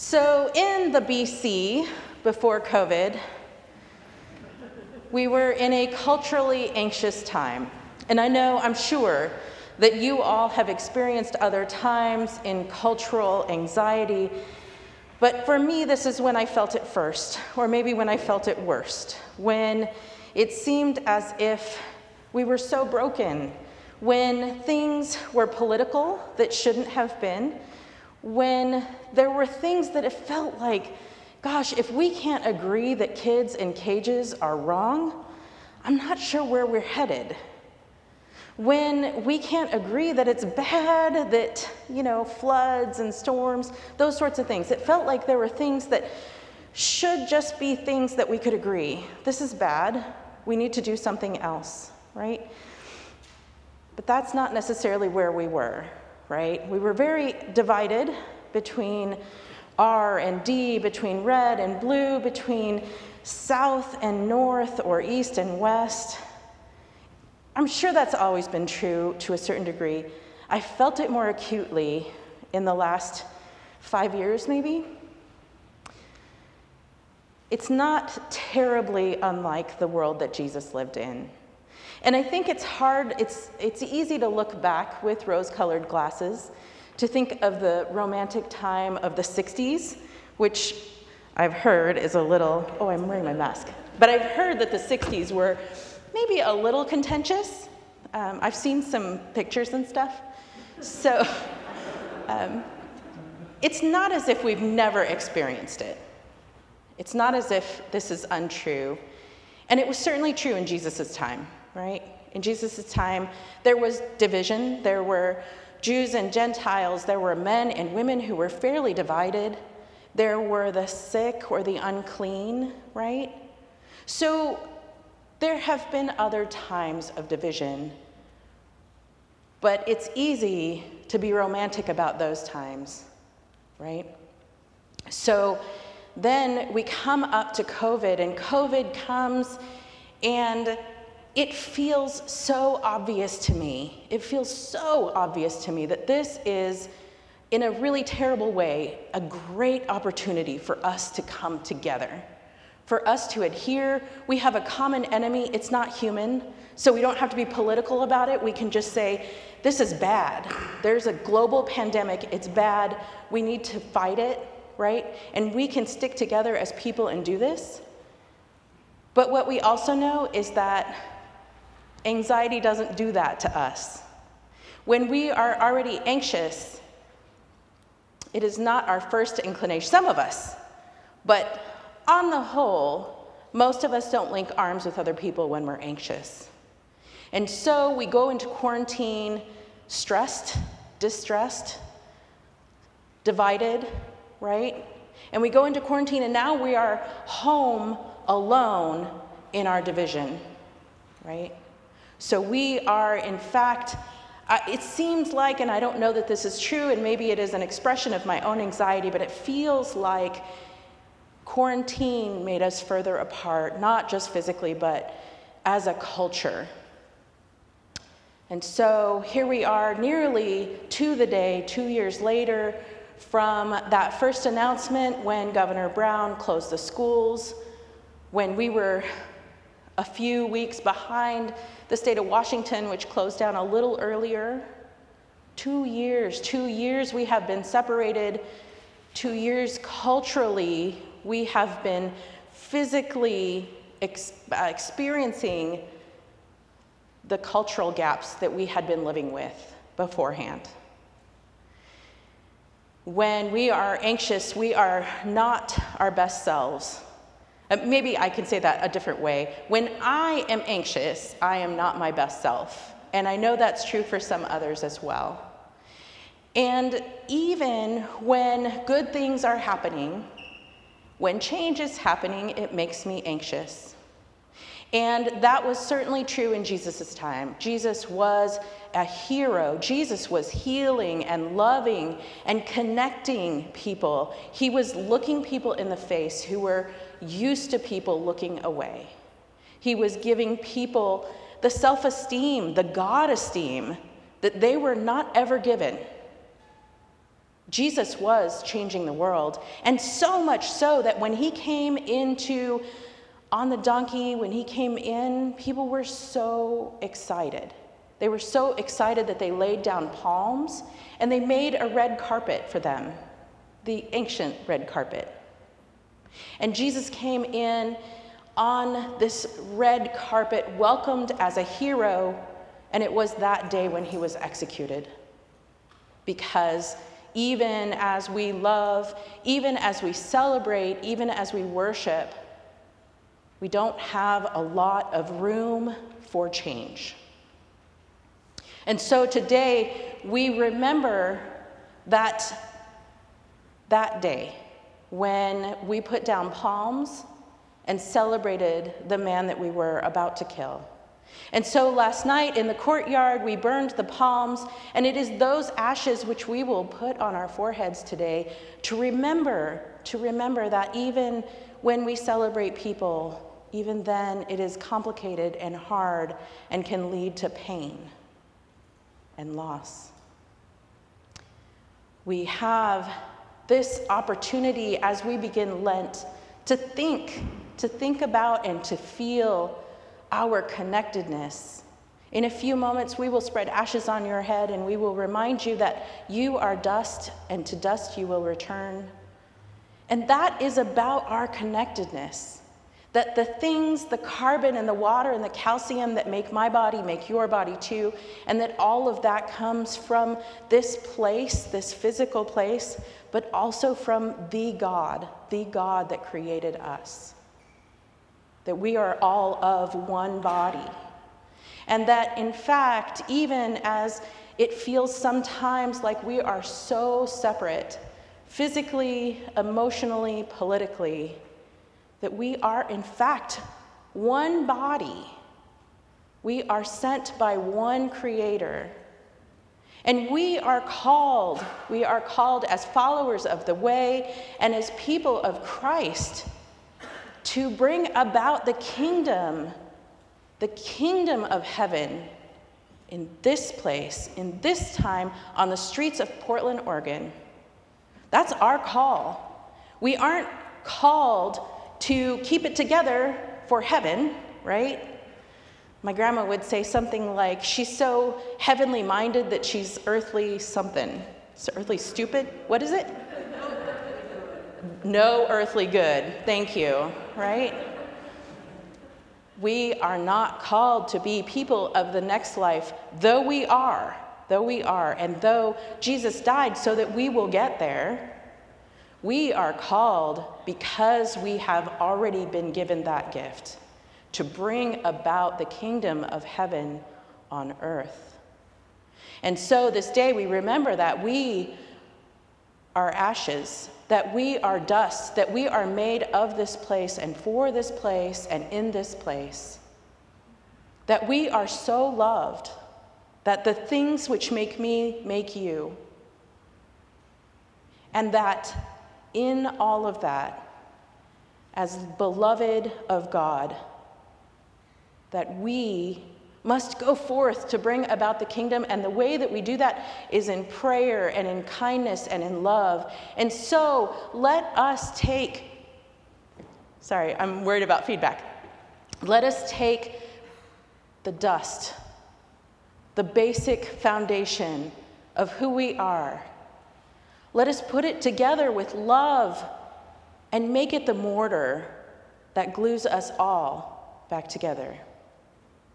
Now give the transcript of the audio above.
So, in the BC, before COVID, we were in a culturally anxious time. And I know, I'm sure, that you all have experienced other times in cultural anxiety. But for me, this is when I felt it first, or maybe when I felt it worst, when it seemed as if we were so broken, when things were political that shouldn't have been, when there were things that it felt like, gosh, if we can't agree that kids in cages are wrong, I'm not sure where we're headed. When we can't agree that it's bad, that, you know, floods and storms, those sorts of things, it felt like there were things that should just be things that we could agree. This is bad. We need to do something else, right? But that's not necessarily where we were right? We were very divided between R and D, between red and blue, between south and north, or east and west. I'm sure that's always been true to a certain degree. I felt it more acutely in the last five years, maybe. It's not terribly unlike the world that Jesus lived in. And I think it's hard, it's, it's easy to look back with rose colored glasses to think of the romantic time of the 60s, which I've heard is a little, oh, I'm wearing my mask, but I've heard that the 60s were maybe a little contentious. Um, I've seen some pictures and stuff. So um, it's not as if we've never experienced it. It's not as if this is untrue. And it was certainly true in Jesus' time right? In Jesus' time, there was division. There were Jews and Gentiles. There were men and women who were fairly divided. There were the sick or the unclean, right? So there have been other times of division, but it's easy to be romantic about those times, right? So then we come up to COVID, and COVID comes and it feels so obvious to me. It feels so obvious to me that this is, in a really terrible way, a great opportunity for us to come together, for us to adhere. We have a common enemy, it's not human, so we don't have to be political about it. We can just say, this is bad. There's a global pandemic, it's bad. We need to fight it, right? And we can stick together as people and do this. But what we also know is that Anxiety doesn't do that to us. When we are already anxious, it is not our first inclination, some of us, but on the whole, most of us don't link arms with other people when we're anxious. And so we go into quarantine stressed, distressed, divided, right? And we go into quarantine, and now we are home alone in our division, right? So we are, in fact, uh, it seems like, and I don't know that this is true, and maybe it is an expression of my own anxiety, but it feels like quarantine made us further apart, not just physically, but as a culture. And so here we are, nearly to the day, two years later, from that first announcement when Governor Brown closed the schools, when we were a few weeks behind the state of Washington, which closed down a little earlier. Two years, two years we have been separated. Two years culturally, we have been physically ex- uh, experiencing the cultural gaps that we had been living with beforehand. When we are anxious, we are not our best selves. Uh, maybe I can say that a different way. When I am anxious, I am not my best self. And I know that's true for some others as well. And even when good things are happening, when change is happening, it makes me anxious. And that was certainly true in Jesus' time. Jesus was a hero. Jesus was healing and loving and connecting people. He was looking people in the face who were used to people looking away. He was giving people the self esteem, the God esteem that they were not ever given. Jesus was changing the world. And so much so that when he came into on the donkey, when he came in, people were so excited. They were so excited that they laid down palms and they made a red carpet for them, the ancient red carpet. And Jesus came in on this red carpet, welcomed as a hero, and it was that day when he was executed. Because even as we love, even as we celebrate, even as we worship, we don't have a lot of room for change. And so today we remember that that day when we put down palms and celebrated the man that we were about to kill. And so last night in the courtyard, we burned the palms, and it is those ashes which we will put on our foreheads today to remember, to remember that even when we celebrate people, even then it is complicated and hard and can lead to pain and loss. We have this opportunity as we begin Lent to think, to think about and to feel our connectedness. In a few moments, we will spread ashes on your head and we will remind you that you are dust and to dust you will return. And that is about our connectedness. That the things, the carbon and the water and the calcium that make my body make your body too, and that all of that comes from this place, this physical place, but also from the God, the God that created us that we are all of one body. And that, in fact, even as it feels sometimes like we are so separate, physically, emotionally, politically, that we are, in fact, one body. We are sent by one creator. And we are called, we are called as followers of the way and as people of Christ to bring about the kingdom, the kingdom of heaven in this place, in this time, on the streets of Portland, Oregon. That's our call. We aren't called to keep it together for heaven, right? My grandma would say something like, She's so heavenly minded that she's earthly something. So earthly stupid? What is it? no earthly good. Thank you, right? We are not called to be people of the next life, though we are, though we are, and though Jesus died so that we will get there. We are called because we have already been given that gift to bring about the kingdom of heaven on earth. And so this day we remember that we are ashes that we are dust, that we are made of this place and for this place and in this place. That we are so loved that the things which make me make you. And that in all of that, as beloved of God, that we must go forth to bring about the kingdom. And the way that we do that is in prayer and in kindness and in love. And so let us take, sorry, I'm worried about feedback. Let us take the dust, the basic foundation of who we are. Let us put it together with love and make it the mortar that glues us all back together.